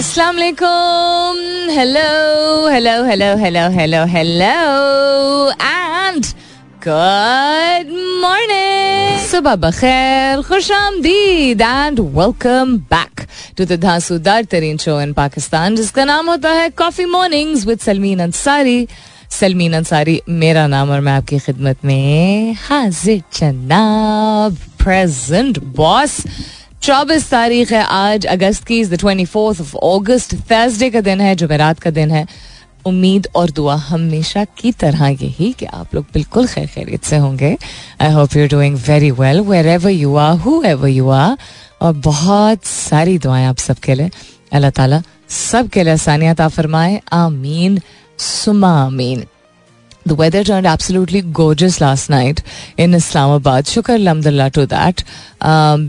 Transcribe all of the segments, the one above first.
अस्सलाम वालेकुम hello hello hello hello hello hello and good morning सुबह बखैर खुश आमदीद and welcome back to the धांसूदार तरीन शो इन पाकिस्तान जिसका नाम होता है coffee mornings with Salmeen Ansari Salmeen Ansari मेरा नाम और मैं आपकी खिदमत में हाजिर जनाब प्रेजेंट बॉस चौबीस तारीख है आज, अगस्त की the twenty fourth of August Thursday का दिन है, जुमेरात का दिन है। उम्मीद और दुआ हमेशा की तरह यही कि आप लोग बिल्कुल खैर खैरियत से होंगे। I hope you doing very well wherever you are whoever you are और बहुत सारी दुआएँ आप सबके लिए। अल्लाह ताला सबके लिए आसानियात फरमाए। आमीन। सुमा आमीन। The weather turned absolutely gorgeous last night in Islamabad. शुक्र अलहमदिल्ला टू दैट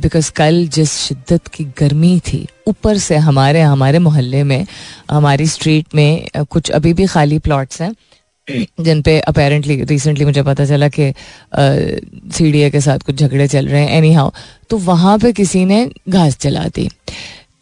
बिकॉज़ कल जिस शिद्दत की गर्मी थी ऊपर से हमारे हमारे मोहल्ले में हमारी स्ट्रीट में कुछ अभी भी खाली प्लॉट्स हैं जिन पे अपेरेंटली रिसेंटली मुझे पता चला कि सी डी ए के साथ कुछ झगड़े चल रहे हैं एनी हाउ तो वहाँ पे किसी ने घास जला दी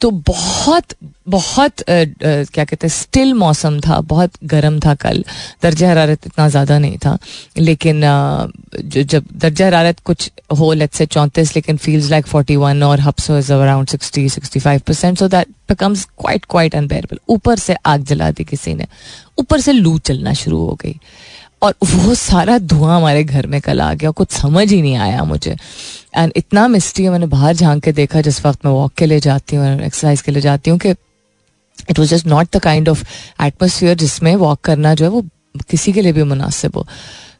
तो बहुत बहुत आ, आ, क्या कहते हैं स्टिल मौसम था बहुत गर्म था कल। दर्जा हरारत इतना ज़्यादा नहीं था। लेकिन आ, जो जब दर्जा हरारत कुछ हो लेट से चौंतीस लेकिन फील्स लाइक फोर्टी वन और hubs is around sixty sixty five percent so that becomes quite quite unbearable ऊपर से आग जला दी किसी ने। ऊपर से लू चलना शुरू हो गई। और वो सारा धुआँ हमारे घर में कल आ गया, कुछ समझ ही नहीं आया मुझे। एंड इतना मिस्टी है, मैंने बाहर झाँक के देखा, जिस वक्त मैं वॉक के लिए जाती हूँ एक्सरसाइज के लिए जाती हूँ कि it was just not the kind of atmosphere जिसमें वॉक करना जो है, वो किसी के लिए भी मुनासिब हो।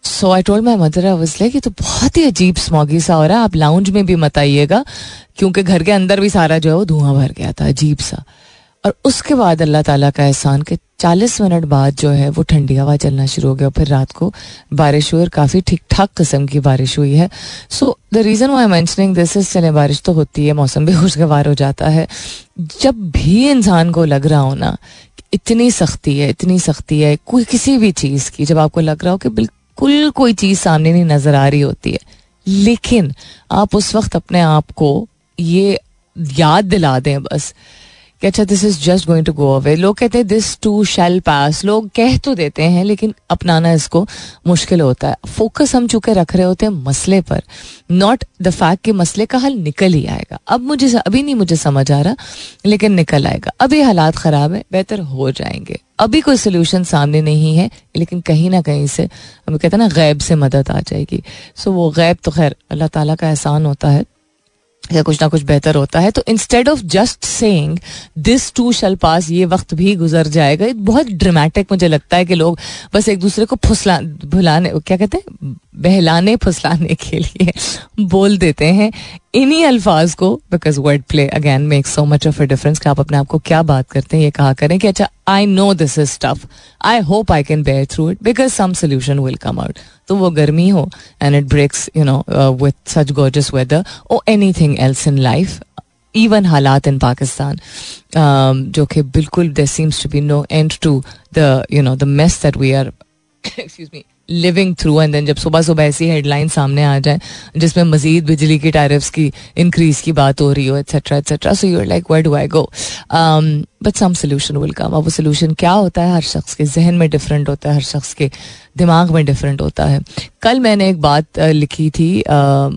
So I told my mother I was like ये तो बहुत ही अजीब स्मॉगी सा हो रहा है, आप लाउंज में भी मत आइएगा, क्योंकि घर के अंदर भी सारा जो है, वो धुआँ भर गया था, अजीब सा। और उसके बाद अल्लाह ताला का एहसान के चालीस मिनट बाद जो है वो ठंडी हवा चलना शुरू हो गया और फिर रात को बारिश हुई और काफ़ी ठीक ठाक किस्म की बारिश हुई है। So the reason why mentioning this is चले बारिश तो होती है, मौसम भी खुशगवार हो जाता है। जब भी इंसान को लग रहा हो ना इतनी सख्ती है, इतनी सख्ती है, कोई किसी भी चीज़ की, जब आपको लग रहा हो कि बिल्कुल कोई चीज़ सामने नहीं नज़र आ रही होती है, लेकिन आप उस वक्त अपने आप को ये याद दिला दें बस कि अच्छा this is just going to go away लोग कहते हैं दिस टू शेल पास लोग कह तो देते हैं, लेकिन अपनाना इसको मुश्किल होता है। फोकस हम चूँकि रख रहे होते हैं मसले पर नॉट द फैक्ट कि मसले का हल निकल ही आएगा। अब मुझे अभी नहीं मुझे समझ आ रहा, लेकिन निकल आएगा। अभी हालात ख़राब है, बेहतर हो जाएँगे। अभी कोई सोल्यूशन सामने नहीं है, लेकिन कहीं ना कहीं से, हम कहते हैं ना, गैब से मदद आ जाएगी। सो वो गैब तो खैर, अल्लाह ताला का एहसान होता है। या कुछ ना कुछ बेहतर होता है तो instead of just saying this too shall pass ये वक्त भी गुजर जाएगा बहुत ड्रामेटिक मुझे लगता है कि लोग बस एक दूसरे को फुसला, भुलाने, क्या कहते हैं? बहलाने, फुसलाने के लिए बोल देते हैं इन्हीं अल्फाज को because word play again make so much of a difference कि आप अपने आप को क्या बात करते हैं, ये कहा करें कि अच्छा I know this is tough I hope I can bear through it because some solution will come out तो वो गर्मी हो and it breaks you know with such gorgeous weather or anything else in life even हालात in Pakistan जो कि बिल्कुल there seems to be no end to the you know the mess that we are excuse me living through and then जब सुबह सुबह ऐसी headline सामने आ जाए, जिसमें मजीद बिजली की टैरिफ्स की इंक्रीज की बात हो रही हो etcetera etcetera so you're like where do I go but some solution will come अब वो सोल्यूशन क्या होता है? हर शख्स के जहन में डिफरेंट होता है, हर शख्स के दिमाग में डिफरेंट होता है। कल मैंने एक बात लिखी थी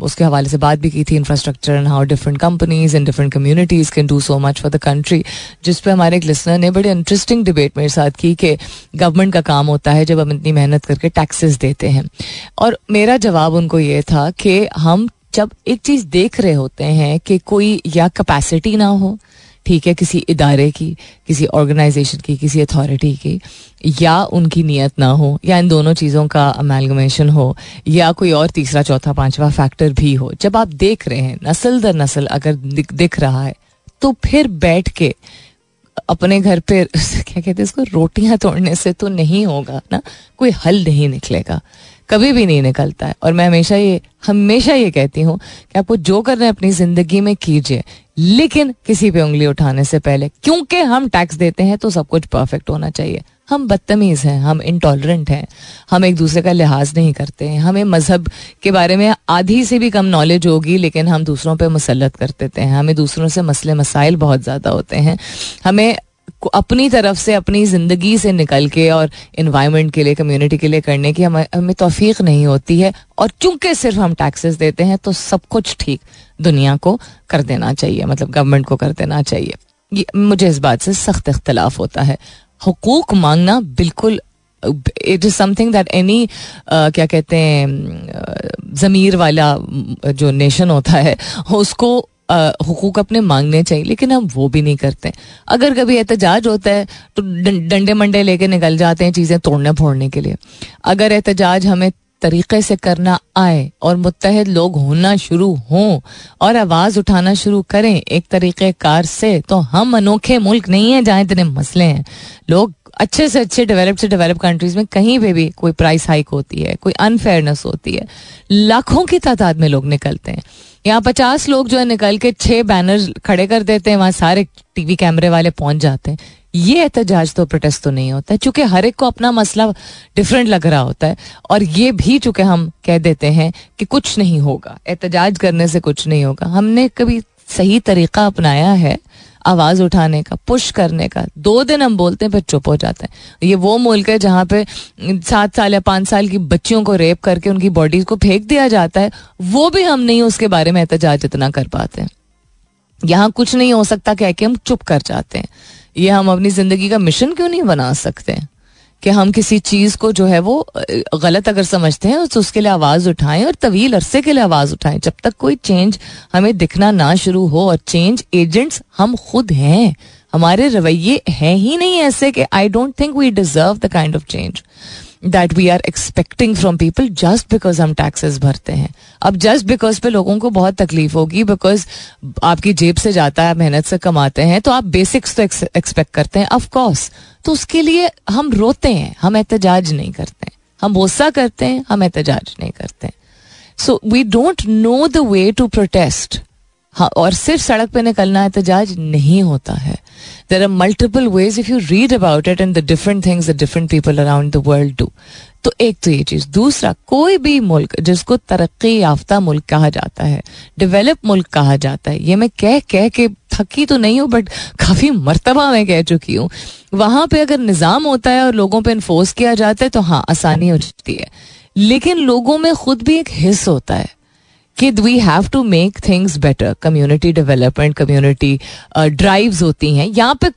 उसके हवाले से बात भी की थी infrastructure and how different companies and different communities can do so much for the country जिस पे हमारे एक लिसनर ने बड़ी इंटरेस्टिंग डिबेट मेरे साथ की कि गवर्नमेंट का काम होता है जब हम इतनी मेहनत करके टैक्सेस देते हैं। और मेरा जवाब उनको ये था कि हम जब एक चीज़ देख रहे होते हैं कि कोई या कैपेसिटी ना हो ठीक है किसी इदारे की किसी ऑर्गेनाइजेशन की किसी अथॉरिटी की या उनकी नीयत ना हो या इन दोनों चीज़ों का अमेलगमेशन हो या कोई और तीसरा चौथा पांचवा फैक्टर भी हो। जब आप देख रहे हैं नस्ल दर नस्ल अगर दिख, रहा है तो फिर बैठ के अपने घर पे क्या कहते हैं इसको रोटियाँ तोड़ने से तो नहीं होगा ना कोई हल नहीं निकलेगा। कभी भी नहीं निकलता है। और मैं हमेशा ये हमेशा ये कहती हूँ कि आपको जो करना है अपनी ज़िंदगी में कीजिए, लेकिन किसी पे उंगली उठाने से पहले, क्योंकि हम टैक्स देते हैं तो सब कुछ परफेक्ट होना चाहिए। हम बदतमीज हैं, हम इंटॉलरेंट हैं, हम एक दूसरे का लिहाज नहीं करते हैं। हमें मज़हब के बारे में आधी से भी कम नॉलेज होगी, लेकिन हम दूसरों पे मुसलत कर देते हैं। हमें दूसरों से मसले मसाइल बहुत ज़्यादा होते हैं। हमें अपनी तरफ़ से, अपनी ज़िंदगी से निकल के और इन्वायरमेंट के लिए कम्युनिटी के लिए करने की हमें हमें तोफीक नहीं होती है। और चूँकि सिर्फ़ हम टैक्सेस देते हैं तो सब कुछ ठीक दुनिया को कर देना चाहिए मतलब गवर्नमेंट को कर देना चाहिए। मुझे इस बात से सख्त इख्तलाफ होता है। हकूक मांगना बिल्कुल it is something that any क्या कहते हैं ज़मीर वाला, जो नेशन होता है, उसको हुकूक अपने मांगने चाहिए, लेकिन हम वो भी नहीं करते। अगर कभी एहतजाज होता है तो डंडे मंडे लेके निकल जाते हैं चीज़ें तोड़ने फोड़ने के लिए। अगर एहतजाज हमें तरीके से करना आए और मुतहद लोग होना शुरू हों और आवाज़ उठाना शुरू करें एक तरीके कार से तो हम अनोखे मुल्क नहीं है जहाँ इतने मसले हैं। लोग अच्छे से अच्छे डेवलप से डेवलप कंट्रीज़ में कहीं पे भी कोई प्राइस हाइक होती है, कोई अनफेयरनेस होती है, लाखों की तादाद में लोग निकलते हैं। यहाँ पचास लोग जो है निकल के छह बैनर खड़े कर देते हैं, वहाँ सारे टीवी कैमरे वाले पहुँच जाते हैं। ये एहतजाज तो प्रोटेस्ट तो नहीं होता है, चूँकि हर एक को अपना मसला डिफरेंट लग रहा होता है, और ये भी चूँकि हम कह देते हैं कि कुछ नहीं होगा, एहतजाज करने से कुछ नहीं होगा। हमने कभी सही तरीका अपनाया है आवाज़ उठाने का पुश करने का। दो दिन हम बोलते हैं, फिर चुप हो जाते हैं। ये वो मुल्क है जहाँ पे सात साल या पाँच साल की बच्चियों को रेप करके उनकी बॉडीज को फेंक दिया जाता है, वो भी हम नहीं, उसके बारे में एहतजाज इतना कर पाते हैं। यहाँ कुछ नहीं हो सकता कह के हम चुप कर जाते हैं। ये हम अपनी ज़िंदगी का मिशन क्यों नहीं बना सकते? कि हम किसी चीज़ को जो है वो गलत अगर समझते हैं तो उसके लिए आवाज़ उठाएँ और तवील अरसे के लिए आवाज़ उठाएँ। जब तक कोई चेंज हमें दिखना ना शुरू हो और चेंज एजेंट्स हम खुद हैं, हमारे रवैये हैं ही नहीं ऐसे कि I don't think we deserve the kind of change that we are expecting from people just because हम टैक्सेस भरते हैं। अब जस्ट बिकॉज़ पे लोगों को बहुत तकलीफ़ होगी बिकॉज़ आपकी जेब से जाता है, मेहनत से कमाते हैं तो आप बेसिक्स तो एक्सपेक्ट करते हैं। ऑफकोर्स तो उसके लिए हम रोते हैं, हम एहतजाज नहीं करते हम गुस्सा करते हैं, हम एहतजाज नहीं करते so we don't know the way to protest हाँ और सिर्फ़ सड़क पे निकलना एहतजाज नहीं होता है। There are multiple ways if you read about it and the different things the different people around the world do तो एक तो ये चीज़। दूसरा, कोई भी मुल्क जिसको तरक्की याफ्ता मुल्क कहा जाता है डेवलप मुल्क कहा जाता है, ये मैं कह कह के थकी तो नहीं हूँ बट काफ़ी मरतबा मैं कह चुकी हूँ। वहाँ पे अगर निज़ाम होता है और लोगों पे इन्फोर्स किया जाता है तो हाँ आसानी हो जाती है। लेकिन लोगों में खुद भी एक हिस्स होता है। कि we have to make things better community development community drives होती हैं। यहाँ पे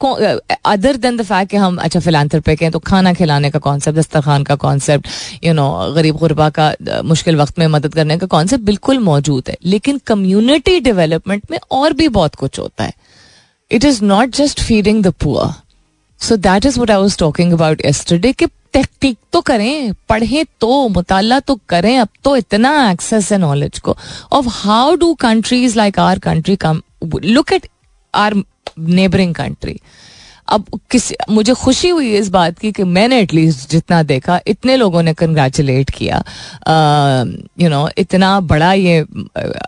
अदर देन द फैक्ट कि हम अच्छा फिलानथ्रपिक हैं तो खाना खिलाने का कॉन्सेप्ट दस्तरखान का कॉन्सेप्ट यू नो गरीब गुरबा का uh, मुश्किल वक्त में मदद करने का कॉन्सेप्ट बिल्कुल मौजूद है। लेकिन कम्युनिटी डेवलपमेंट में और भी बहुत कुछ होता है। It is not just feeding the poor so that is what I was talking about yesterday कि तहकीक तो करें, पढ़ें तो मुताला तो करें, अब तो इतना एक्सेस है नॉलेज को। Of how do countries like our country come look at our neighbouring country अब किसी, मुझे खुशी हुई इस बात की कि मैंने एटलीस्ट जितना देखा, इतने लोगों ने कंग्रेचुलेट किया। यू नो इतना बड़ा ये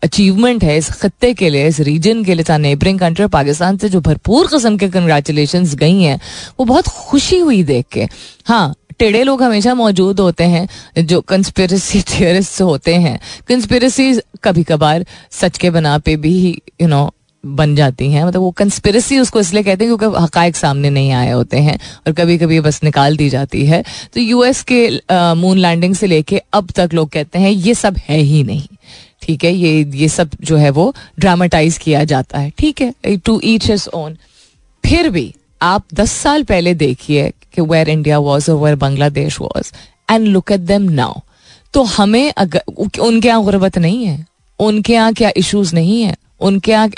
अचीवमेंट है इस खत्ते के लिए, इस रीजन के लिए, चाहे नेबरिंग कंट्री पाकिस्तान से जो भरपूर कस्म के कंग्रेचुलेशन गई हैं, वो बहुत खुशी हुई देख के। हाँ टेढ़े लोग हमेशा मौजूद होते हैं, जो कंस्पिरसी थियरिस्ट होते हैं। कंस्पिरसी कभी कभार सच के बना पे भी यू नो बन जाती हैं। मतलब वो कंस्पिरसी उसको इसलिए कहते हैं क्योंकि हकायक सामने नहीं आए होते हैं और कभी कभी बस निकाल दी जाती है। तो यूएस के मून लैंडिंग से लेके अब तक लोग कहते हैं, ये सब है ही नहीं। ठीक है, ये ये सब जो है वो ड्रामेटाइज किया जाता है। ठीक है टू ईच इज़ ओन फिर भी आप दस साल पहले देखिए कि वेयर इंडिया वॉज़ और where Bangladesh was and look at them now तो हमें अगर, उनके यहाँ गुर्बत नहीं है। उनके यहाँ क्या इश्यूज़ नहीं है। उनके यहाँ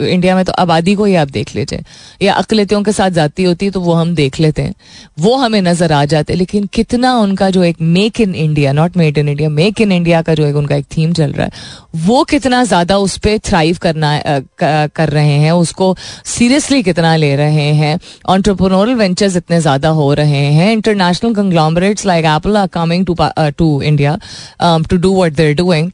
इंडिया में तो आबादी को ही आप देख लीजिए। या अकलियतों के साथ जाती होती है तो वो हम देख लेते हैं। वो हमें नज़र आ जाते हैं, लेकिन कितना उनका जो एक make in India not made in India make in India का जो एक उनका एक थीम चल रहा है, वो कितना ज़्यादा उस पर थ्राइव करना कर रहे हैं, उसको सीरियसली कितना ले रहे हैं। ऑन्टरप्रोनोरल वेंचर्स इतने ज़्यादा हो रहे हैं। International conglomerates like Apple are coming to to India to do what they're doing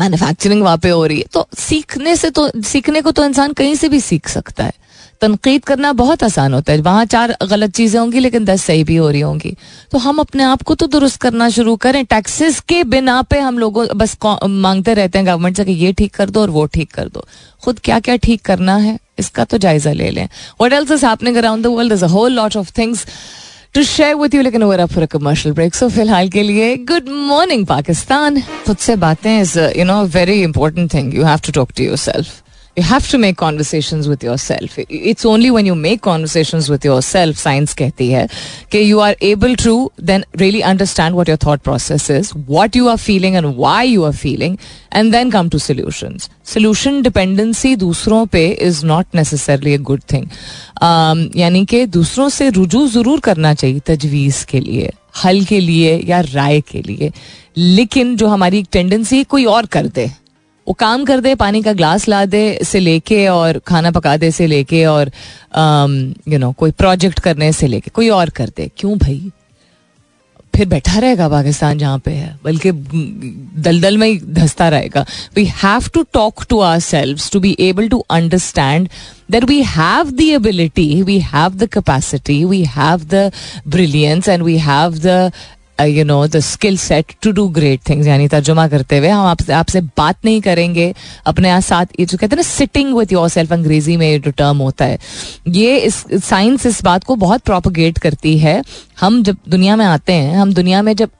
manufacturing वहाँ पे हो रही है। तो सीखने से तो सीखने को तो इंसान कहीं से भी सीख सकता है। तनकीद करना बहुत आसान होता है। वहाँ चार गलत चीज़ें होंगी, लेकिन दस सही भी हो रही होंगी। तो हम अपने आप को तो दुरुस्त करना शुरू करें। टैक्सेस के बिना पे हम लोगों, बस मांगते रहते हैं गवर्नमेंट से कि ये ठीक कर दो और वो ठीक कर दो। खुद क्या क्या ठीक करना है, इसका तो जायजा ले लें। What else is happening around the world is a whole lot of things to share with you लेकिन over for commercial break so फ़िलहाल के लिए गुड मॉर्निंग पाकिस्तान. खुद से बातें is you know very important thing you have to talk to yourself you have to make conversation with yourself it's only one you make conversation with yourself science कहती है, कि you are able to then really understand what your thought process is what you are feeling and why you are feeling and then come to solution solution dependency दूसरों पे is not necessarily a good thing यानी कि दूसरों से रुजू ज़रूर करना चाहिए तजवीज़ के लिए, हल के लिए या राय के लिए. लेकिन जो हमारी एक टेंडेंसी है, कोई और कर दे. वो काम कर दे पानी का ग्लास ला दे से लेके और खाना पका दे से लेके और यू नो you know, कोई प्रोजेक्ट करने से लेके कोई और कर दे। क्यों भाई? फिर बैठा रहेगा पाकिस्तान जहाँ पे है बल्कि दलदल में ही धसता रहेगा। We have to talk to ourselves to be able to understand that we have the ability we have the capacity we have the brilliance and we have the you know the skill set to do great things यानी तर्जुमा करते हुए हम आपसे आपसे बात नहीं करेंगे अपने साथ। ये जो कहते हैं ना सिटिंग विथ योर सेल्फ अंग्रेज़ी में ये जो टर्म होता है, ये इस साइंस इस बात को बहुत प्रोपोगेट करती है। हम जब दुनिया में आते हैं, हम दुनिया में जब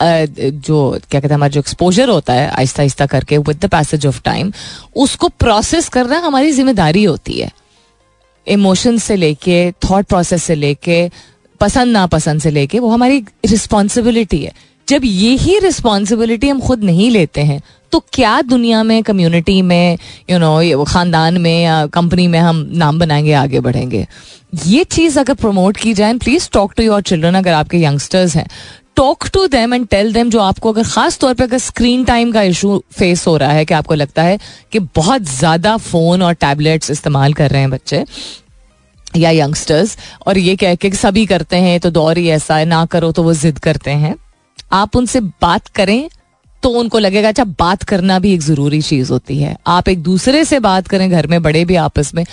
जो, क्या कहते हैं, हमारा जो एक्सपोजर होता है, आहिस्ता आहिस्ता करके with the passage of time उसको प्रोसेस करना हमारी ज़िम्मेदारी होती है। इमोशन से लेके थॉट प्रोसेस से लेके पसंद नापसंद से लेके, वो हमारी रिस्पॉन्सिबिलिटी है। जब ये ही रिस्पॉन्सिबिलिटी हम खुद नहीं लेते हैं तो क्या दुनिया में कम्युनिटी में यू नो खानदान में या कंपनी में हम नाम बनाएँगे, आगे बढ़ेंगे? ये चीज़ अगर प्रमोट की जाए please talk to your children अगर आपके यंगस्टर्स हैं। Talk to them and tell them जो आपको अगर खास तौर पे अगर स्क्रीन टाइम का इशू फेस हो रहा है, कि आपको लगता है कि बहुत ज़्यादा फ़ोन और टैबलेट्स इस्तेमाल कर रहे हैं बच्चे या यंगस्टर्स और ये कह के सभी करते हैं तो दौर ही ऐसा है, ना करो तो वो जिद करते हैं। आप उनसे बात करें तो उनको लगेगा अच्छा बात करना भी एक ज़रूरी चीज़ होती है। आप एक दूसरे से बात करें, घर में बड़े भी आपस में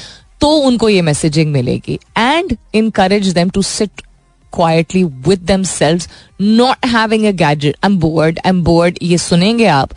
तो उनको ये मैसेजिंग मिलेगी। And encourage them to sit quietly with themselves, not having a gadget. I'm bored, I'm bored. ये सुनेंगे आप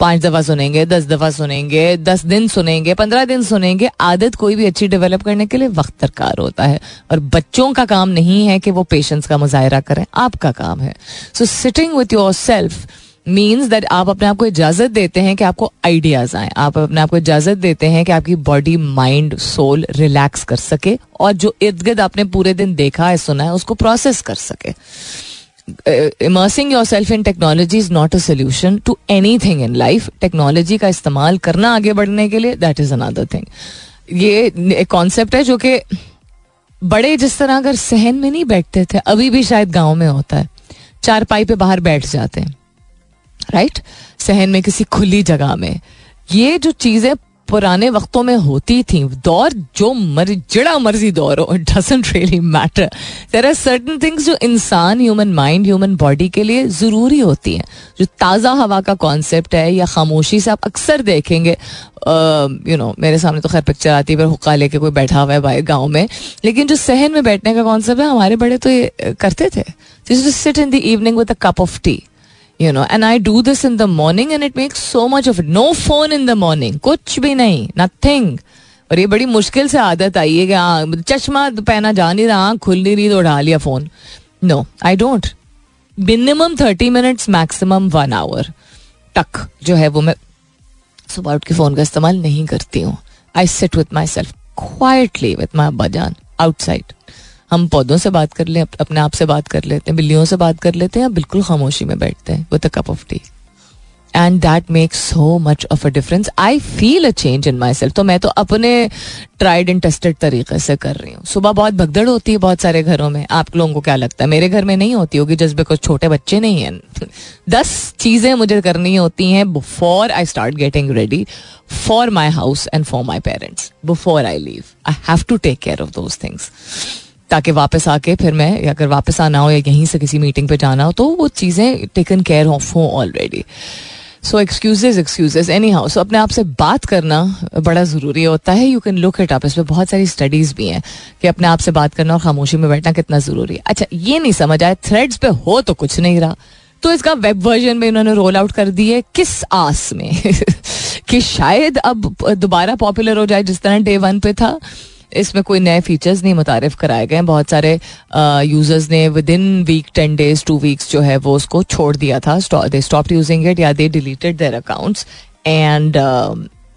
पाँच दफ़ा सुनेंगे दस दफ़ा सुनेंगे दस दिन सुनेंगे पंद्रह दिन सुनेंगे आदत कोई भी अच्छी डेवलप करने के लिए वक्त दरकार होता है और बच्चों का काम नहीं है कि वो पेशेंस का मुजाहरा करें आपका काम है so sitting with yourself means that आप अपने आप को इजाज़त देते हैं कि आपको आइडियाज़ आए। आप अपने आप को इजाज़त देते हैं कि आपकी बॉडी माइंड सोल रिलैक्स कर सके और जो इर्द गिर्द आपने पूरे दिन देखा है, सुना है, उसको प्रोसेस कर सके। Immersing yourself in technology is not a solution to anything in life technology का इस्तेमाल करना आगे बढ़ने के लिए दैट इज़ अनदर थिंग ये एक कॉन्सेप्ट है जो कि बड़े जिस तरह अगर सहन में नहीं बैठते थे, अभी भी शायद गाँव में होता है। चार पाई पे बाहर बैठ जाते हैं। राइट सहन में किसी खुली जगह में। ये जो चीज़ें पुराने वक्तों में होती थी, दौर जो मर, जड़ा मर्ज़ी दौर हो it doesn't really matter there are certain things जो इंसान ह्यूमन माइंड ह्यूमन बॉडी के लिए ज़रूरी होती हैं। जो ताज़ा हवा का कॉन्सेप्ट है या खामोशी से आप अक्सर देखेंगे यू नो मेरे सामने तो खैर पिक्चर आती है, पर हुक्का लेके कोई बैठा हुआ है भाई गाँव में। लेकिन जो सहन में बैठने का कॉन्सेप्ट है, हमारे बड़े तो ये करते थे। Sit in the evening with a cup of tea you know and I do this in the morning and it makes so much of no phone in the morning कुछ भी नहीं. नथिंग और ये बड़ी मुश्किल से आदत आई है कि हाँ चश्मा पहना जा नहीं रहा, आँख खुल नहीं रही तो उठा लिया phone no I don't minimum thirty minutes maximum one hour तक जो है वो मैं सुबह उठ के फ़ोन का इस्तेमाल नहीं करती हूँ. I sit with myself quietly with my बजान जान आउटसाइड हम पौधों से बात कर ले अपने आप से बात कर लेते हैं, बिल्लियों से बात कर लेते हैं या बिल्कुल खामोशी में बैठते हैं with a cup of tea and that makes so much of a difference I feel a change in myself तो मैं तो अपने ट्राइड एंड टेस्टेड तरीके से कर रही हूँ। सुबह बहुत भगदड़ होती है बहुत सारे घरों में। आप लोगों को क्या लगता है? मेरे घर में नहीं होती होगी जस्ट बिकॉज़ छोटे बच्चे नहीं हैं। दस चीज़ें मुझे करनी होती हैं before I start getting ready for my house and for my parents before I leave I have to take care of those things ताकि वापस आके फिर मैं अगर वापस आना हो या यहीं से किसी मीटिंग पे जाना हो तो वो चीज़ें टेकन केयर ऑफ़ हो already so excuses excuses anyhow so अपने आप से बात करना बड़ा ज़रूरी होता है. You can look it up इसमें बहुत सारी स्टडीज़ भी हैं कि अपने आप से बात करना और खामोशी में बैठना कितना ज़रूरी है। अच्छा ये नहीं समझ आया थ्रेड्स पे हो तो कुछ नहीं रहा। तो इसका वेब वर्जन में इन्होंने रोल आउट कर दिए किस आस में? कि शायद अब दोबारा पॉपुलर हो जाए जिस तरह डे वन पे था। इसमें कोई नए फीचर्स नहीं मुतारफ कराए गए बहुत सारे यूज़र्स ने within week ten days two weeks जो है वो उसको छोड़ दिया था दे स्टॉप यूजिंग इट या they deleted their accounts and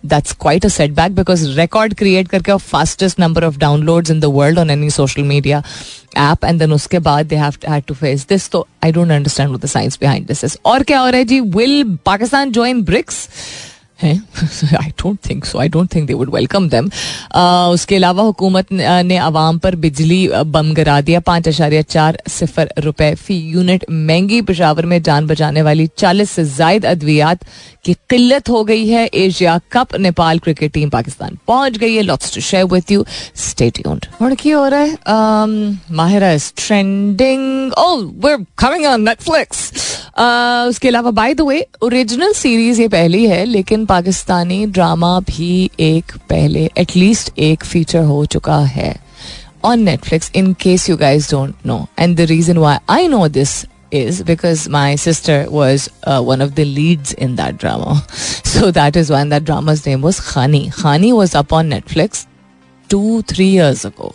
that's quite a setback because record create करके fastest number of downloads in the world on any social media app and then उसके बाद have to, had to face this तो understand what the science behind this is और क्या हो रहा है जी will Pakistan join BRICS I don't think so I don't think they would welcome them उसके अलावा हुकूमत ने आवाम पर बिजली बम गिरा दिया. पाँच अशारिया चार सिफर रुपए फ़ी यूनिट महँगी पेशावर में जान बचाने वाली चालीस से जायद अद्वियात की किल्लत हो गई है. Asia Cup Nepal cricket team Pakistan पहुँच गई है. Lots to share with you stay tuned और क्या हो रहा है? Um, Mahira is trending on Netflix उसके अलावा by the way original series ये पहली है लेकिन पाकिस्तानी ड्रामा भी एक पहले एटलीस्ट एक फीचर हो चुका है on Netflix in case you guys don't know and the reason why I know this because my sister was uh, one of the leads in that drama. So that is why that drama's name was Khani. Khani was up on Netflix two, three years ago.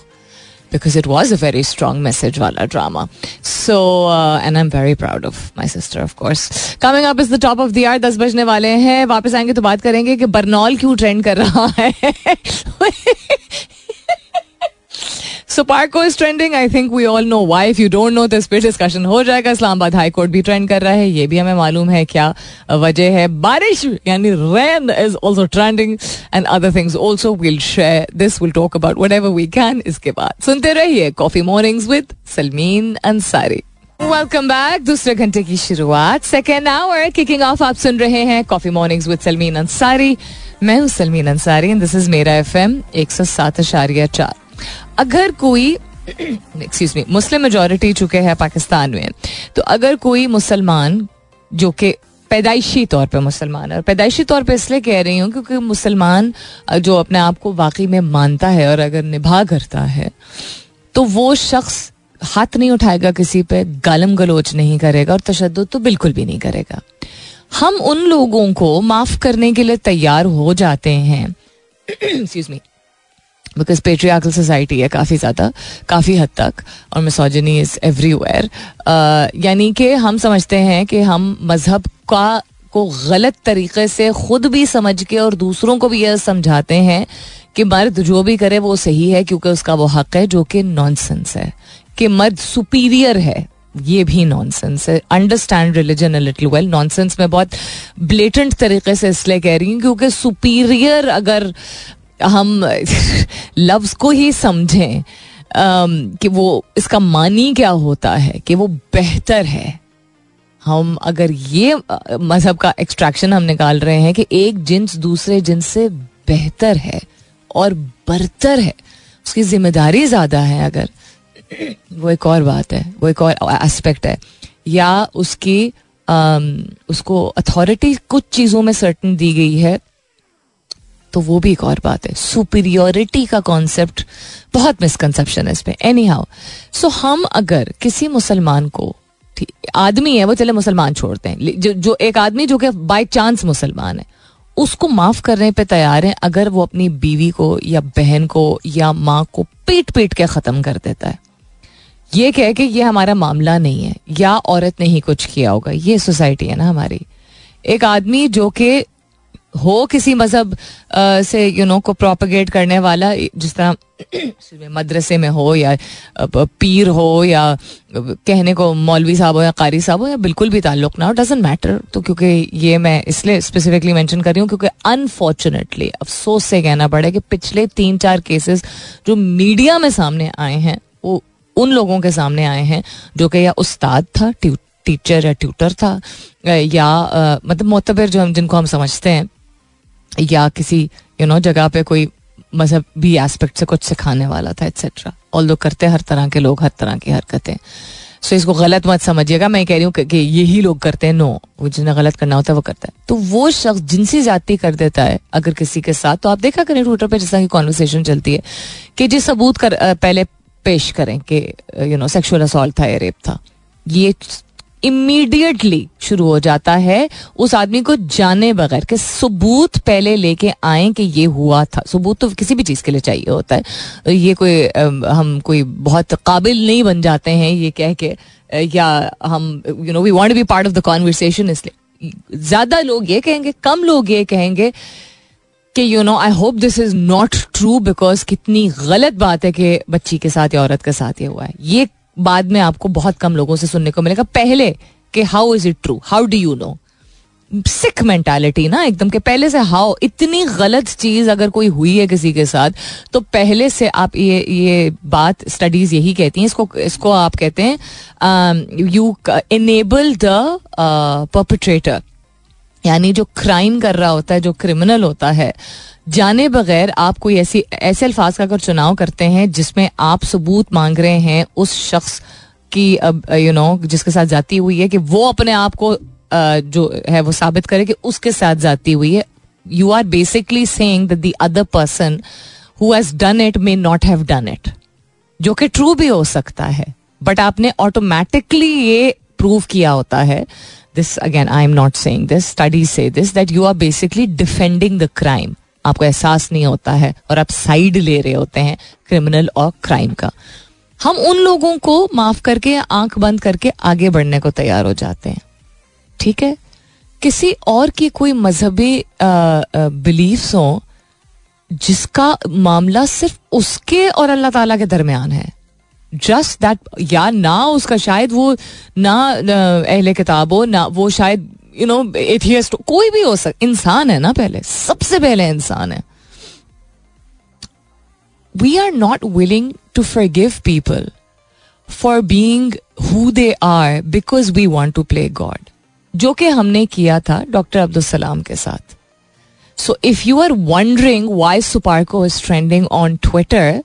because it was a very strong message wala drama. So, uh, and I'm very proud of my sister, of course. Coming up is the top of the hour. दस बजने वाले हैं वापस आएंगे तो बात करेंगे कि बर्नौल क्यों ट्रेंड कर रहा है so Parco is trending I think we all know why if you don't know this पे डिस्कशन हो जाएगा इस्लामाबाद हाई कोर्ट भी ट्रेंड कर रहा है ये भी हमें मालूम है क्या वजह है बारिश यानी rain is also trending and other things also will share this will talk about whatever we can इसके बाद सुनते रहिए coffee mornings with Salmeen Ansari welcome back दूसरे घंटे की शुरुआत सेकेंड आवर किकिंग ऑफ़ आप सुन रहे हैं coffee mornings with Salmeen Ansari मैं हूँ सलमीन अंसारी दिस इज़ मेरा एफ़ एम एक सौ सात अशारिया चार अगर कोई एक्सक्यूज मी मुस्लिम मेजोरिटी चुके हैं पाकिस्तान में तो अगर कोई मुसलमान जो कि पैदाइशी तौर पे मुसलमान और पैदाइशी तौर पे इसलिए कह रही हूँ क्योंकि मुसलमान जो अपने आप को वाकई में मानता है और अगर निभा करता है तो वो शख्स हाथ नहीं उठाएगा किसी पे, गालम गलोच नहीं करेगा और तशद तो बिल्कुल भी नहीं करेगा। हम उन लोगों को माफ़ करने के लिए तैयार हो जाते हैं excuse me because patriarchal society है काफ़ी ज़्यादा, काफ़ी हद तक, और मिसोजनी इज़ एवरीवेयर यानी कि हम समझते हैं कि हम मज़हब का, को गलत तरीके से खुद भी समझ के और दूसरों को भी यह समझाते हैं कि मर्द जो भी करे वो सही है, क्योंकि उसका वो हक है जो कि नॉनसेंस है. कि मर्द सुपीरियर है, ये भी नॉनसेंस है. Understand religion a little well nonsense में बहुत ब्लेटेंट तरीके से इसलिए कह रही हूँ, क्योंकि सुपीरियर अगर हम लफ्ज को ही समझें कि वो, इसका मानी क्या होता है, कि वो बेहतर है। हम अगर ये मज़हब का एक्सट्रैक्शन हम निकाल रहे हैं कि एक जिन्स दूसरे जिन्स से बेहतर है और बरतर है। उसकी ज़िम्मेदारी ज़्यादा है अगर। वो एक और बात है, वो एक और एस्पेक्ट है। या उसकी उसको अथॉरिटी कुछ चीज़ों में सर्टन दी गई है तो वो भी एक और बात है। सुपीरियोरिटी का कॉन्सेप्ट बहुत मिसकंसेप्शन है इस पे एनी हाउ सो हम अगर किसी मुसलमान को आदमी है, वो चले मुसलमान छोड़ते हैं। जो जो एक आदमी जो कि बाय चांस मुसलमान है, उसको माफ़ करने पे तैयार है अगर वो अपनी बीवी को या बहन को या माँ को पीट पीट के खत्म कर देता है। ये कह के ये हमारा मामला नहीं है, या औरत ने ही कुछ किया होगा। ये सोसाइटी है ना हमारी। एक आदमी जो कि हो किसी मज़हब से यू नो को प्रोपगेट करने वाला, जिस तरह मदरसे में हो या पीर हो या कहने को मौलवी साहब हो या कारी साहब हो या बिल्कुल भी ताल्लुक ना हो डजेंट मैटर तो क्योंकि ये मैं इसलिए स्पेसिफिकली मेंशन कर रही हूँ क्योंकि अनफॉर्चुनेटली अफसोस से कहना पड़े कि पिछले तीन चार केसेस जो मीडिया में सामने आए हैं, वो उन लोगों के सामने आए हैं जो कि या उस्ताद था टीचर या ट्यूटर था, या मतलब मोतबर जो हम, जिनको हम समझते हैं या किसी यू नो जगह पे कोई मज़हब भी एस्पेक्ट से कुछ सिखाने वाला था एट्सेट्रा ऑल करते हर तरह के लोग, हर तरह की हरकतें सो इसको गलत मत समझिएगा. मैं कह रही हूँ कि यही लोग करते हैं नो वो जिन्हें गलत करना होता है, वो करता है. तो वो शख्स जिनसी जाति कर देता है, अगर किसी के साथ तो आप देखा करें ट्विटर पे जैसा कि कॉन्वर्सेशन चलती है, कि जी सबूत कर पहले पेश करें कि यू नो सेक्सुअल असॉल्ट था या रेप था. ये इमीडिएटली शुरू हो जाता है, उस आदमी को जाने बगैर के सबूत पहले लेके आए कि ये हुआ था। सबूत तो किसी भी चीज़ के लिए चाहिए होता है। ये कोई हम कोई बहुत काबिल नहीं बन जाते हैं ये कह के, या हम you know we want be part of the conversation इसलिए। ज़्यादा लोग ये कहेंगे, कम लोग ये कहेंगे कि you know I hope this is not true because कितनी गलत बात है कि बच्ची के साथ या औरत के साथ ये हुआ है। ये बाद में आपको बहुत कम लोगों से सुनने को मिलेगा। पहले कि how is it true how do you know Sikh mentality ना, एकदम के पहले से हाउ इतनी गलत चीज़ अगर कोई हुई है किसी के साथ तो पहले से आप ये ये बात स्टडीज़ यही कहती हैं। इसको इसको आप कहते हैं यू इनेबल द परपिट्रेटर यानी जो क्राइम कर रहा होता है, जो क्रिमिनल होता है जाने बगैर आप कोई ऐसी, ऐसे अल्फाज का अगर चुनाव करते हैं जिसमें आप सबूत मांग रहे हैं उस शख्स की यू नो जिसके साथ जाती हुई है कि वो अपने आप को जो है वो साबित करे कि उसके साथ जाती हुई है। You are basically saying that the other person who has done it may not have done it जो कि ट्रू भी हो सकता है बट आपने ऑटोमेटिकली ये प्रूव किया होता है। This again I am not saying this studies से this that you are basically defending the crime आपको एहसास नहीं होता है और आप साइड ले रहे होते हैं क्रिमिनल और क्राइम का। हम उन लोगों को माफ़ करके, आँख बंद करके आगे बढ़ने को तैयार हो जाते हैं। ठीक है? किसी और की कोई मजहबी बिलीफ्स हो, जिसका मामला सिर्फ़ उसके और अल्लाह ताला के दरमियान है। जस्ट दैट या ना उसका शायद वो ना अहले किताब हो, ना वो शायद यू नो एथियस्ट कोई भी हो सक, इंसान है ना पहले, सबसे पहले इंसान है। We are not willing to forgive people for being who they are because we want to play God जो कि हमने किया था डॉक्टर अब्दुल सलाम के साथ। So if you are wondering why SUPARCO is trending on Twitter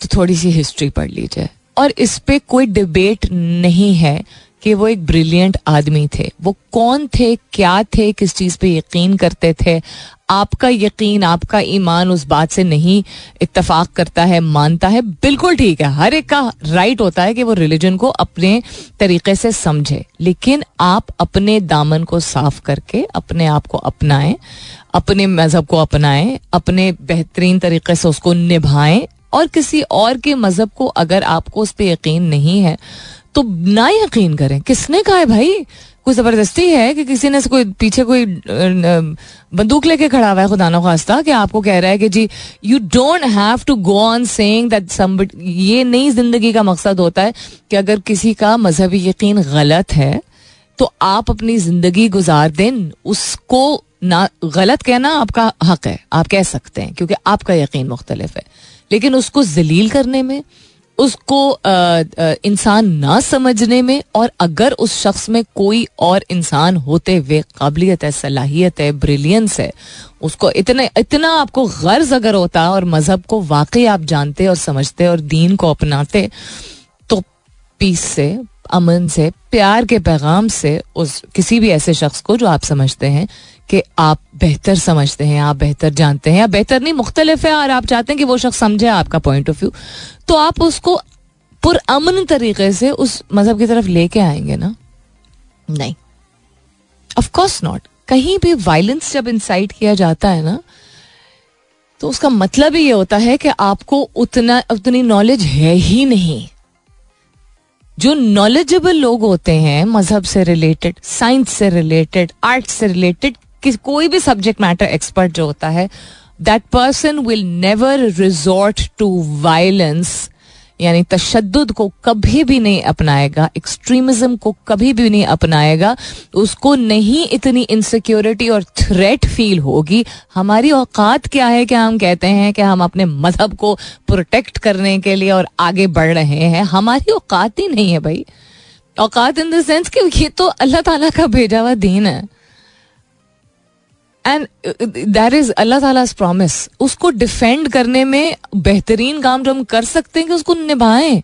तो थोड़ी सी हिस्ट्री पढ़ लीजिए। और इस पे कोई डिबेट नहीं है कि वो एक ब्रिलियंट आदमी थे। वो कौन थे, क्या थे, किस चीज़ पे यकीन करते थे? आपका यकीन, आपका ईमान उस बात से नहीं इतफाक करता है, मानता है। बिल्कुल ठीक है, हर एक का राइट होता है कि वो रिलीजन को अपने तरीके से समझे। लेकिन आप अपने दामन को साफ़ करके, अपने आप को अपनाएँ, अपने मज़हब को अपनाएँ, अपने बेहतरीन तरीके से उसको निभाएँ और किसी और के मज़हब को अगर आपको उस पर यकीन नहीं है तो ना यकीन करें। किसने कहा है भाई? कोई ज़बरदस्ती है कि किसी ने कोई पीछे कोई बंदूक लेके खड़ा हुआ है खुदा न खास्ता कि आपको कह रहा है कि जी you don't have to go on saying that somebody ये नई ज़िंदगी का मकसद होता है कि अगर किसी का मजहबी यकीन गलत है तो आप अपनी ज़िंदगी गुजार दें। उसको ना, गलत कहना आपका हक है। आप कह सकते हैं, क्योंकि आपका यकीन मुख्तलिफ़ है। लेकिन उसको जलील करने में, उसको इंसान ना समझने में और अगर उस शख्स में कोई और इंसान होते हुए काबिलियत है, सलाहियत है ब्रिलियंस है, उसको इतने, इतना आपको गर्ज अगर होता और मज़हब को वाकई आप जानते और समझते और दीन को अपनाते तो पीस से, अमन से, प्यार के पैगाम से उस किसी भी ऐसे शख्स को जो आप समझते हैं कि आप बेहतर समझते हैं, आप बेहतर जानते हैं, या बेहतर नहीं, मुख्तलिफ़ है और आप चाहते हैं कि वो शख्स समझे आपका पॉइंट ऑफ़ व्यू तो आप उसको पुरअमन तरीके से उस मज़हब की तरफ़ लेके आएँगे ना? नहीं। ऑफ़ कोर्स नॉट कहीं भी वायलेंस जब इंसाइट किया जाता है ना तो उसका मतलब ही ये होता है कि आपको उतना, उतनी नॉलेज है ही नहीं। जो नॉलेजेबल लोग होते हैं, मज़हब से रिलेटेड साइंस से रिलेटेड आर्ट से रिलेटेड कोई भी सब्जेक्ट मैटर एक्सपर्ट जो होता है that person will never resort to violence यानी तशद को कभी भी नहीं अपनाएगा एक्सट्रीमिज्म को कभी भी नहीं अपनाएगा, उसको नहीं इतनी इनसिक्योरिटी और थ्रेट फील होगी। हमारी औकात क्या है कि हम कहते हैं कि हम अपने मज़हब को प्रोटेक्ट करने के लिए और आगे बढ़ रहे हैं। हमारी औकात ही नहीं है भाई। औकात इन द सेंस कि ये तो अल्लाह ताला का भेजा हुआ दीन है। एंड दैट इज़ अल्लाह ताला प्रॉमिस उसको डिफेंड करने में बेहतरीन काम जो हम कर सकते हैं कि उसको निभाएँ।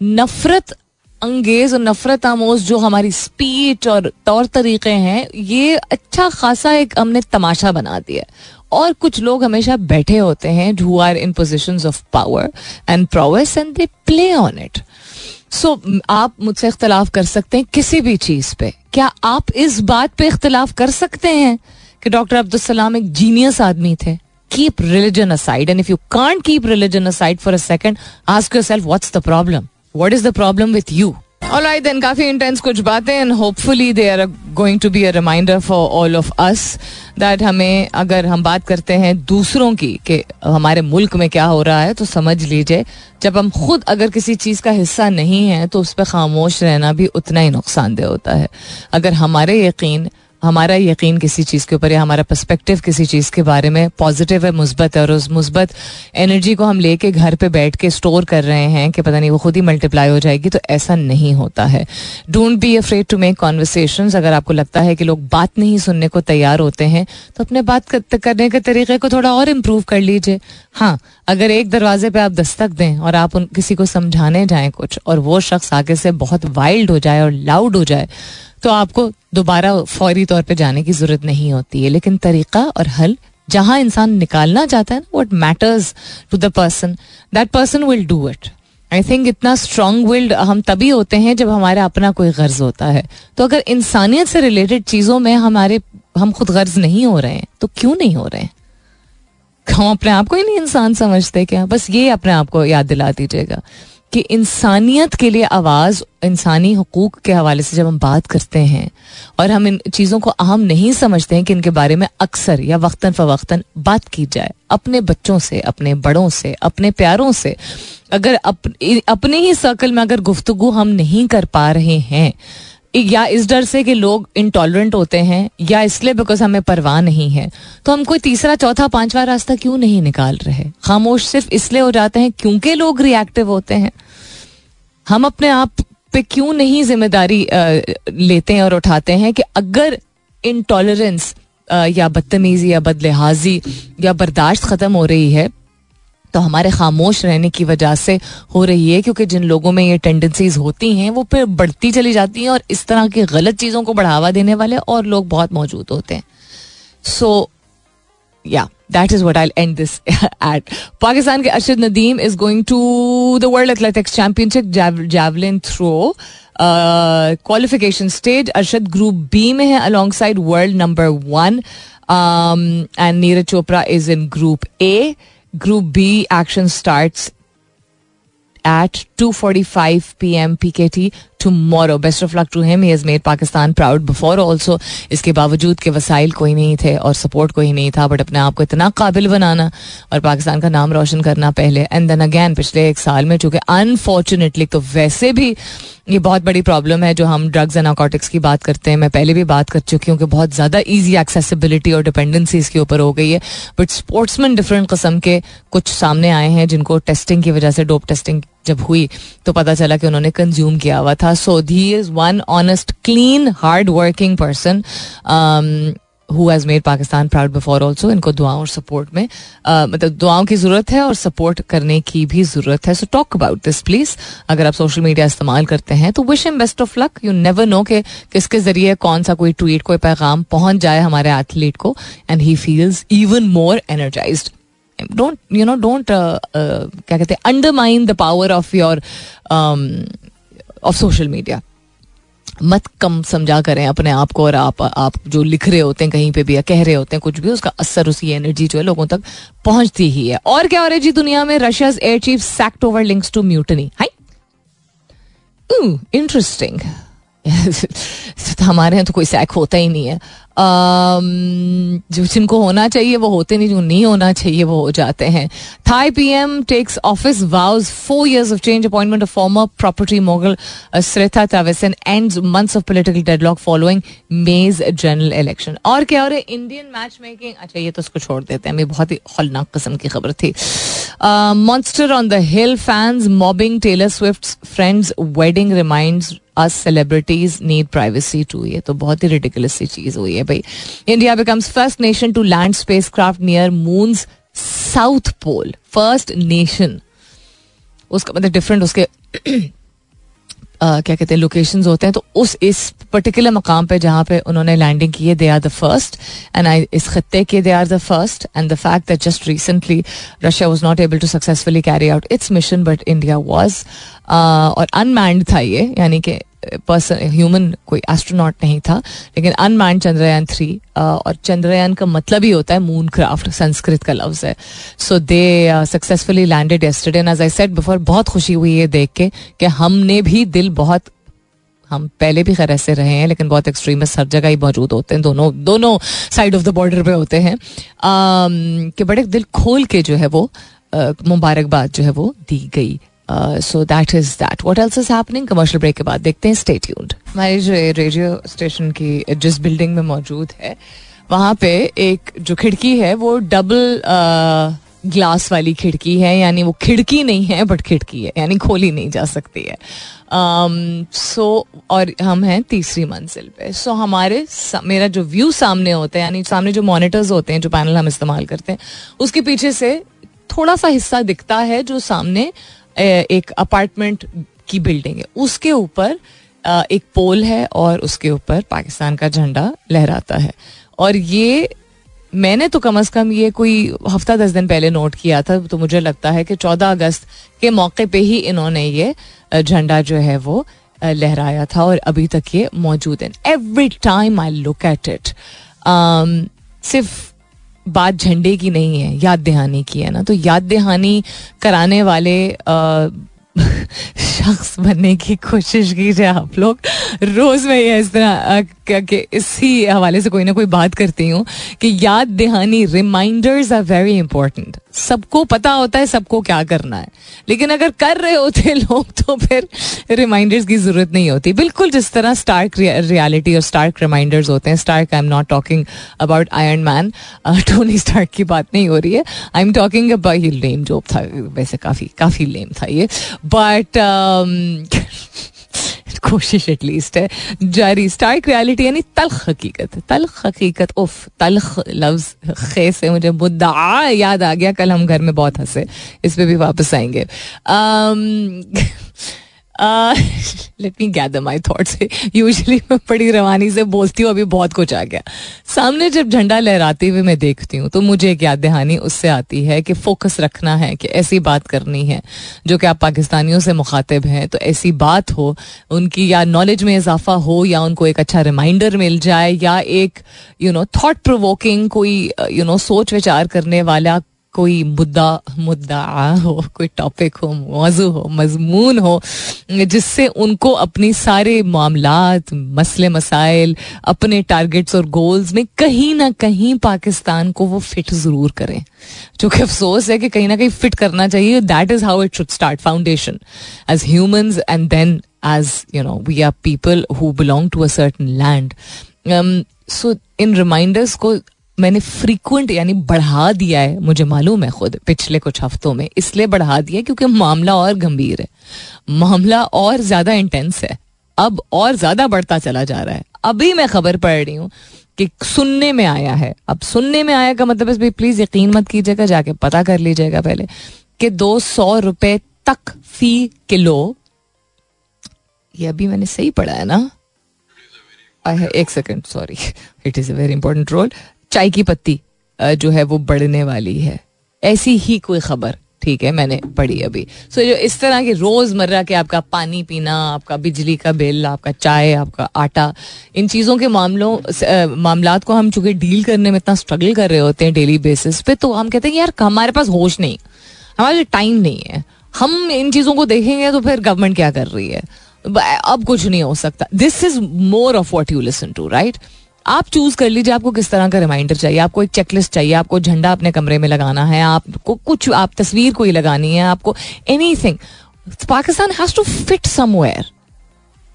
नफरत अंगेज और नफरत आमोज जो हमारी स्पीच और तौर तरीके हैं, ये अच्छा खासा एक हमने तमाशा बना दिया और कुछ लोग हमेशा बैठे होते हैं who are in position of power and prowess and they play on it so आप मुझसे इख्तलाफ कर सकते हैं किसी भी चीज़ पे। क्या आप इस बात पे इख्तलाफ कर सकते हैं? कि डॉक्टर अब्दुल सलाम एक जीनियस आदमी थे religion aside. And if you can't keep religion aside for a second, ask yourself, what's the problem? What is the problem with you? All right, then काफ़ी इंटेंस कुछ बातें and hopefully they are going to be a reminder for all of us that हमें अगर हम बात करते हैं दूसरों की कि हमारे मुल्क में क्या हो रहा है तो समझ लीजिए जब हम खुद अगर किसी चीज़ का हिस्सा नहीं है तो उस पर खामोश रहना भी उतना ही नुकसानदेह होता है अगर हमारे यकीन हमारा यकीन किसी चीज़ के ऊपर या हमारा पर्सपेक्टिव किसी चीज़ के बारे में पॉजिटिव है, मुस्बत है और उस मुस्बत एनर्जी को हम लेके घर पे बैठ के स्टोर कर रहे हैं कि पता नहीं वो खुद ही मल्टीप्लाई हो जाएगी तो ऐसा नहीं होता है। Don't be afraid to make conversation अगर आपको लगता है कि लोग बात नहीं सुनने को तैयार होते हैं तो अपने बात करने के तरीके को थोड़ा और इम्प्रूव कर लीजिए। हाँ अगर एक दरवाजे पर आप दस्तक दें और आप उन, किसी को समझाने जाएँ कुछ और वो शख्स आगे से बहुत वाइल्ड हो जाए और लाउड हो जाए तो आपको दोबारा फौरी तौर पे जाने की ज़रूरत नहीं होती है। लेकिन तरीका और हल, जहाँ इंसान निकालना चाहता है ना what matters to the person that person will do it I think इतना स्ट्रांग विल्ड हम तभी होते हैं जब हमारा अपना कोई गर्ज होता है। तो अगर इंसानियत से रिलेटेड चीज़ों में हमारे, हम खुद गर्ज नहीं हो रहे हैं तो क्यों नहीं हो रहे हैं? हम अपने आप को ही नहीं इंसान समझते क्या? बस ये अपने आप को याद दिला दीजिएगा। कि इंसानियत के लिए आवाज़ इंसानी हकूक के हवाले से जब हम बात करते हैं और हम इन चीज़ों को अहम नहीं समझते हैं कि इनके बारे में अक्सर या वक्ता फ़वक्ता बात की जाए अपने बच्चों से अपने बड़ों से अपने प्यारों से अगर अप, अपने ही सर्कल में अगर गुफ्तु हम नहीं कर पा रहे हैं या इस डर से कि लोग इंटॉलरेंट होते हैं, या इसलिए बिकॉज़ हमें परवाह नहीं है। तो हम कोई तीसरा, चौथा, पांचवा रास्ता क्यों नहीं निकाल रहे? खामोश सिर्फ़ इसलिए हो जाते हैं क्योंकि लोग रिएक्टिव होते हैं। हम अपने आप पे क्यों नहीं ज़िम्मेदारी लेते हैं और उठाते हैं कि अगर इनटॉलरेंस या बदतमीजी या बदलिहाजी या बर्दाश्त खत्म हो रही है तो हमारे खामोश रहने की वजह से हो रही है, क्योंकि जिन लोगों में ये टेंडेंसीज होती हैं, वो फिर बढ़ती चली जाती हैं और इस तरह की गलत चीज़ों को बढ़ावा देने वाले और लोग बहुत मौजूद होते हैं। सो या that is what I and this at Pakistan के Arshad Nadeem is going to the world athletics championship javelin throw qualification stage Arshad group B में है alongside world number one and Neeraj Chopra is in group A Group B action starts at 2:45 p.m. PKT tomorrow. Best of luck to him. He has made Pakistan proud before also. इसके बावजूद के वसाइल कोई नहीं थे और support कोई नहीं था बट अपने आप को इतना काबिल बनाना और पाकिस्तान का नाम रोशन करना पहले एंड देन अगैन पिछले एक साल में चूँकि अनफॉर्चुनेटली तो वैसे भी ये बहुत बड़ी प्रॉब्लम है जो हम ड्रग्स एंड नाकोटिक्स की बात करते हैं मैं पहले भी बात कर चुकी हूँ कि बहुत ज़्यादा ईजी एक्सेसिबिलिटी और डिपेंडेंसी इसके ऊपर हो गई है बट स्पोर्ट्समैन डिफरेंट कस्म के कुछ सामने आए हैं जिनको टेस्टिंग की वजह से डोप टेस्टिंग जब हुई तो पता चला कि उन्होंने कंज्यूम किया हुआ था। सो धी is one honest clean hard working person who has made Pakistan proud before also इनको दुआओं और सपोर्ट में uh, मतलब दुआओं की ज़रूरत है और सपोर्ट करने की भी ज़रूरत है। So talk about this please अगर आप सोशल मीडिया इस्तेमाल करते हैं तो wish them best of luck you never know कि किसके ज़रिए कौन सा कोई ट्वीट कोई पैगाम पहुँच जाए हमारे एथलीट को and he feels even more energized don't you know don't क्या कहते हैं undermine the power of your of social media मत कम समझा करें अपने आप को और आप आप जो लिख रहे होते हैं कहीं पे भी या कह रहे होते हैं कुछ भी, उसका असर, उसी एनर्जी जो है लोगों तक पहुँचती ही है। और क्या हो रहा है जी दुनिया में? Russia's air chief sacked over links to mutiny high interesting हमारे यहाँ तो कोई सैक होता ही नहीं है। जो जिनको होना चाहिए, वो होते नहीं, जो नहीं होना चाहिए, वो हो जाते हैं। Thai PM takes office vows four years of change appointment of former property mogul Srettha Thavisin and months of political deadlock following May's general election और क्या और इंडियन मैच मेकिंग अच्छा ये तो उसको छोड़ देते हैं। बहुत ही खौलनाक किस्म की खबर थी। Monster on the hill fans mobbing Taylor Swift friend's wedding remind us celebrities need privacy too ये तो बहुत ही रिडिकुलस सी चीज़ हुई है। भाई। India becomes first nation to land spacecraft near moon south pole first nation उसका मतलब डिफरेंट उसके क्या कहते हैं लोकेशंस होते हैं। तो उस, इस पर्टिकुलर मकाम पे जहाँ पे उन्होंने लैंडिंग की है they are the first and I इस खत्ते के they are the first and the fact that just recently Russia was not able to successfully carry out its mission but India was और अनमैंड था ये, यानी कि पर्सन ह्यूमन कोई astronaut नहीं था, लेकिन अनमैन चंद्रयान थ्री और चंद्रयान का मतलब ही होता है मून क्राफ्ट संस्कृत का लफ्ज है। So they successfully landed yesterday as I said before बहुत खुशी हुई है देख के कि हमने भी दिल बहुत, हम पहले भी खैर ऐसे रहे हैं, लेकिन बहुत एक्सट्रीमिस्ट हर जगह ही मौजूद होते हैं, दोनों दोनों साइड ऑफ़ द बॉर्डर पे होते हैं। कि बड़े दिल खोल के जो है वो मुबारकबाद जो है वो दी गई। So that is that what else is happening commercial break के बाद देखते हैं. स्टे ट्यून्ड हमारी जो रेडियो स्टेशन की जिस बिल्डिंग में मौजूद है वहाँ पे एक जो खिड़की है वो डबल ग्लास uh, वाली खिड़की है. यानी वो खिड़की नहीं है बट खिड़की है. यानी खोली नहीं जा सकती है. सो um, so, और हम हैं तीसरी मंजिल पे. सो so, हमारे मेरा जो व्यू सामने होता है यानी सामने जो मॉनिटर्स होते हैं जो पैनल हम इस्तेमाल करते हैं उसके पीछे से थोड़ा सा हिस्सा दिखता है जो सामने एक अपार्टमेंट की बिल्डिंग है। उसके ऊपर एक पोल है और उसके ऊपर पाकिस्तान का झंडा लहराता है। और ये, मैंने तो कम अज कम ये कोई हफ़्ता दस दिन पहले नोट किया था तो मुझे लगता है कि चौदह अगस्त के मौके पे ही इन्होंने ये झंडा जो है वो लहराया था और अभी तक ये मौजूद है। Every time I look at it सिर्फ़ बात झंडे की नहीं है, याद दहानी की है ना? तो याद दहानी कराने वाले शख्स बनने की कोशिश कीजिए आप लोग। रोज मैं ये इस तरह कि इसी हवाले से कोई ना कोई बात करती हूँ कि याद दहानी रिमाइंडर्स आर वेरी इंपॉर्टेंट सबको पता होता है, सबको क्या करना है। लेकिन अगर कर रहे होते लोग तो फिर रिमाइंडर्स की ज़रूरत नहीं होती। बिल्कुल जिस तरह स्टार्क रियलिटी और स्टार्क रिमाइंडर्स होते हैं। Stark I am not talking about Iron Man Tony Stark की बात नहीं हो रही है। I am talking about lame job था, वैसे काफ़ी काफ़ी लेम था ये। बट कोशिश एटलीस्ट है। जारी स्टार्क रियलिटी यानी तलख हकीकत। तलख हकीकत उफ तलख लफ्ज खे से मुझे मुद्दा याद आ गया कल हम घर में बहुत हंसे। इस पर भी वापस आएँगे। Um, let me gather my thoughts usually मैं बड़ी रवानी से बोलती हूँ, अभी बहुत कुछ आ गया। सामने जब झंडा लहराते हुए मैं देखती हूँ तो मुझे एक याद दहानी उससे आती है कि फोकस रखना है कि ऐसी बात करनी है जो कि आप पाकिस्तानियों से मुखातिब हैं। तो ऐसी बात हो, उनकी या नॉलेज में इजाफा हो, या उनको एक अच्छा रिमाइंडर मिल जाए, या एक यू नो थॉट प्रोवोकिंग कोई यू नो सोच विचार करने वाला कोई मुद्दा मुद्दा हो, कोई टॉपिक हो, मौजू हो, मजमून हो, जिससे उनको अपने सारे मामला मसले, मसाइल, अपने टारगेट्स और गोल्स में कहीं ना कहीं पाकिस्तान को वो फिट ज़रूर करें। जो कि अफसोस है कि कहीं ना कहीं फिट करना चाहिए। That is how it should start foundation as humans and then as you know we are people who belong to a certain land so in reminders को मैंने फ्रीक्वेंट यानी बढ़ा दिया है मुझे मालूम है खुद पिछले कुछ हफ्तों में इसलिए बढ़ा दिया क्योंकि मामला और गंभीर है। मामला और ज़्यादा इंटेंस है। अब और ज़्यादा बढ़ता चला जा रहा है। अभी मैं खबर पढ़ रही हूँ कि सुनने में आया है। अब सुनने में आया का मतलब भाई प्लीज़ यकीन मत कीजिएगा जाके पता कर लीजिएगा पहले कि दो सौ रुपए तक फ़ी किलो ये अभी मैंने सही पढ़ा है ना? आई है एक second sorry it is a very important role चाय की पत्ती जो है वो बढ़ने वाली है। ऐसी ही कोई खबर ठीक है मैंने पढ़ी अभी। सो so, जो इस तरह के रोज़मर्रा के आपका पानी पीना आपका बिजली का बिल आपका चाय आपका आटा इन चीज़ों के मामलों मामला को हम चूँकि डील करने में इतना स्ट्रगल कर रहे होते हैं डेली बेसिस पे तो हम कहते हैं यार हमारे पास होश नहीं हमारे टाइम नहीं है। हम इन चीज़ों को देखेंगे तो फिर गवर्नमेंट क्या कर रही है? अब कुछ नहीं हो सकता। This is more of what you listen to right आप चूज़ कर लीजिए आपको किस तरह का रिमाइंडर चाहिए। आपको एक चेकलिस्ट चाहिए, आपको झंडा अपने कमरे में लगाना है, आपको कुछ आप तस्वीर कोई लगानी है, आपको anything Pakistan has to fit somewhere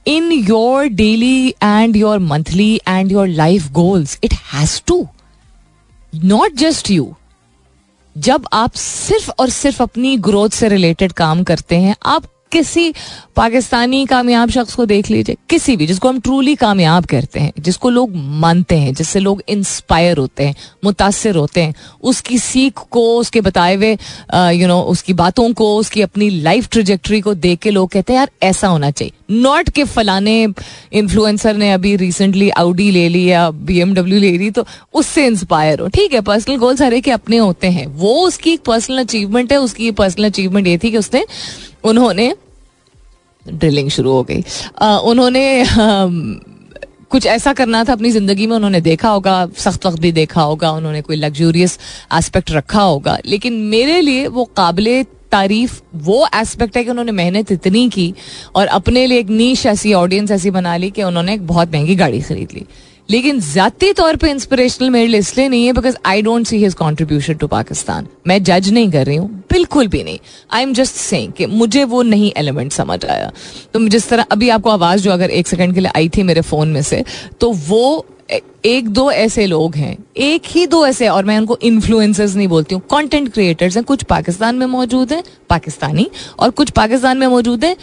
in your daily and your monthly and your life goals it has to not just you जब आप सिर्फ़ और सिर्फ़ अपनी ग्रोथ से रिलेटेड काम करते हैं, आप किसी पाकिस्तानी कामयाब शख्स को देख लीजिए, किसी भी, जिसको हम ट्रूली कामयाब करते हैं, जिसको लोग मानते हैं, जिससे लोग इंस्पायर होते हैं, मुतासर होते हैं, उसकी सीख को, उसके बताए हुए यू नो उसकी बातों को, उसकी अपनी लाइफ ट्रिजेक्ट्री को देख के लोग कहते हैं, यार, ऐसा होना चाहिए। नॉट के फलाने इन्फ्लुएंसर ने अभी रिसेंटली आउडी ले ली या बी ले ली तो उससे इंस्पायर हो। ठीक है पर्सनल गोल्स हर एक अपने होते हैं। वो उसकी एक पर्सनल अचीवमेंट है, उसकी पर्सनल अचीवमेंट ये थी कि उसने उन्होंने ड्रिलिंग शुरू हो गई। उन्होंने कुछ ऐसा करना था अपनी ज़िंदगी में, उन्होंने देखा होगा, सख्त वक्त भी देखा होगा, उन्होंने कोई लग्जूरियस एस्पेक्ट रखा होगा। लेकिन मेरे लिए वो काबिल तारीफ़, वो एस्पेक्ट है कि उन्होंने मेहनत इतनी की और अपने लिए एक नीच ऐसी ऑडियंस ऐसी बना ली कि उन्होंने एक बहुत महँगी गाड़ी खरीद ली। लेकिन जाती तौर पे इंस्पिरेशनल मेरे लिए इसलिए नहीं है because I don't see his contribution to Pakistan मैं जज नहीं कर रही हूँ, बिल्कुल भी नहीं. आई एम जस्ट सेइंग कि मुझे वो नहीं एलिमेंट समझ आया. तो जिस तरह अभी आपको आवाज़ जो अगर एक सेकंड के लिए आई थी मेरे फ़ोन में से तो वो एक दो ऐसे लोग हैं, एक ही दो ऐसे, और मैं उनको इन्फ्लुएंसर्स नहीं बोलती हूँ. कंटेंट क्रिएटर्स हैं, कुछ पाकिस्तान में मौजूद हैं, पाकिस्तानी, और कुछ पाकिस्तान में मौजूद हैं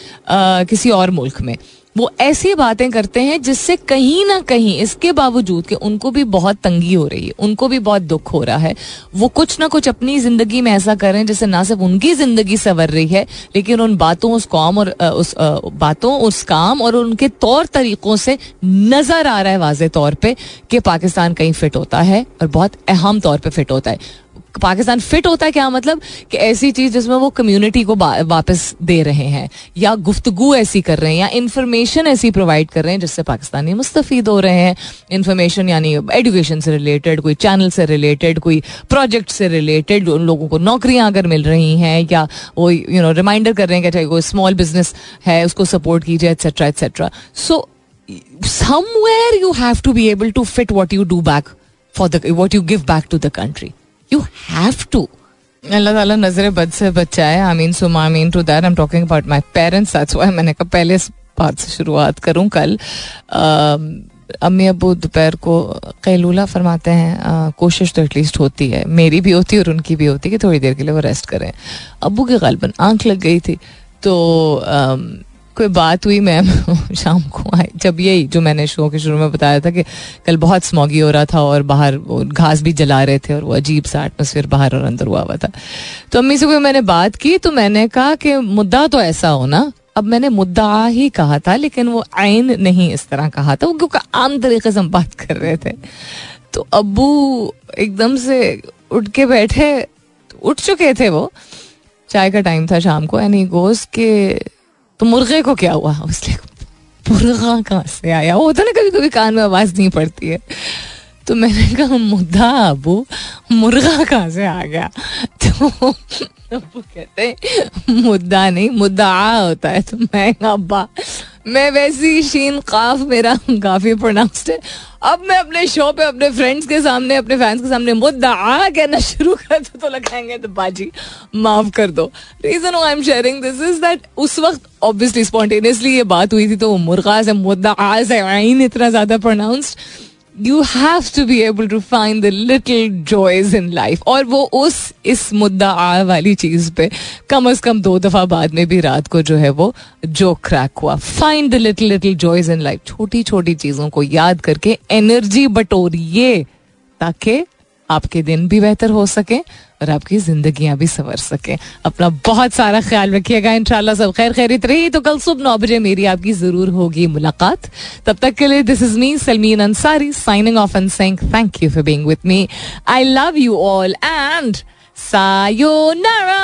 किसी और मुल्क में. वो ऐसी बातें करते हैं जिससे कहीं ना कहीं इसके बावजूद कि उनको भी बहुत तंगी हो रही है, उनको भी बहुत दुख हो रहा है। वो कुछ ना कुछ अपनी ज़िंदगी में ऐसा कर रहे हैं जिससे ना सिर्फ़ उनकी ज़िंदगी संवर रही है, लेकिन उन बातों, उस कॉम और उस बातों, उस काम और उनके तौर तरीकों से नज़र आ रहा है वाज तौर पर कि पाकिस्तान कहीं फिट होता है और बहुत अहम तौर पर फिट होता है। पाकिस्तान फिट होता है, क्या मतलब कि ऐसी चीज़ जिसमें वो कम्युनिटी को वापस दे रहे हैं? या गुफ्तगु ऐसी कर रहे हैं, या इन्फॉर्मेशन ऐसी प्रोवाइड कर रहे हैं जिससे पाकिस्तानी मुस्तफ़ हो रहे हैं? इन्फॉर्मेशन यानी एजुकेशन से रिलेटेड कोई चैनल से रिलेटेड कोई प्रोजेक्ट से रिलेटेड उन लोगों को नौकरियाँ अगर मिल रही हैं, या वो यू नो रिमाइंडर कर रहे हैं कि कोई स्मॉल बिज़नेस है, उसको सपोर्ट कीजिए etcetera etcetera so somewhere you have to be able to fit what you do back for the what you give back to the country you have to अल्लाह ताला नज़र बद से बचाए I mean so I mean to that I am talking about my parents that's why मैंने कहा पहले इस बात से शुरुआत करूँ कल। अम्मी अबू दोपहर को कैलूला फरमाते हैं आ, कोशिश तो एटलीस्ट होती है। मेरी भी होती है और उनकी भी होती है कि थोड़ी देर के लिए वो रेस्ट करें। अबू के गालबन आँख लग गई थी। तो कोई बात हुई मैम शाम को आई। जब यही जो मैंने शो के शुरू में बताया था कि कल बहुत स्मॉगी हो रहा था और बाहर घास भी जला रहे थे और वो अजीब सा एटमोसफियर बाहर और अंदर हुआ हुआ था। तो अम्मी से कोई मैंने बात की तो मैंने कहा कि मुद्दा तो ऐसा हो ना, अब मैंने मुद्दा ही कहा था, लेकिन वो आइन नहीं इस तरह कहा था, वो क्योंकि आम तरीके से हम बात कर रहे थे। तो अबू एकदम से उठ के बैठे, उठ चुके थे वो। चाय का टाइम था शाम को एनी गोस के तो मुर्गे को क्या हुआ? उसने मुर्गा कहाँ से आया? वो होता ना कभी कभी कान में आवाज़ नहीं पड़ती है। तो मैंने कहा, मुद्दा अबू, मुर्गा कहाँ से आ गया? तो अबू कहते मुद्दा नहीं, मुद्दा होता है। तो मैं अब्बा मैं वैसी शीन काफ मेरा काफ़ी प्रोनाउंस्ड है। अब मैं अपने शो पे, अपने फ्रेंड्स के सामने, अपने फैंस के सामने मुद्दा कहना शुरू कर दो तो लगाएँगे तो बाजी। माफ़ कर दो। Reason I am sharing this is that उस वक्त ऑब्वियसली स्पॉन्टेनियसली ये बात हुई थी तो मुर्गा से मुद्दा आज इतना ज़्यादा pronounced you have to be able to find the little joys in life और वो उस, इस मुद्दा आ वाली चीज़ पे कम अज कम दो दफ़ा बाद में भी रात को जो है वो, जो क्रैक हुआ। Find the little little joys in life छोटी छोटी चीज़ों को याद करके एनर्जी बटोरिए ताकि आपके दिन भी बेहतर हो सके और आपकी जिंदगियाँ भी संवर सके। अपना बहुत सारा ख्याल रखिएगा, इंशाल्लाह सब खैर खैरित रही। तो कल सुबह नौ बजे मेरी आपकी ज़रूर होगी मुलाकात। तब तक के लिए this is me Salmeen Ansari signing off and saying thank you for being with me I love you all and sayonara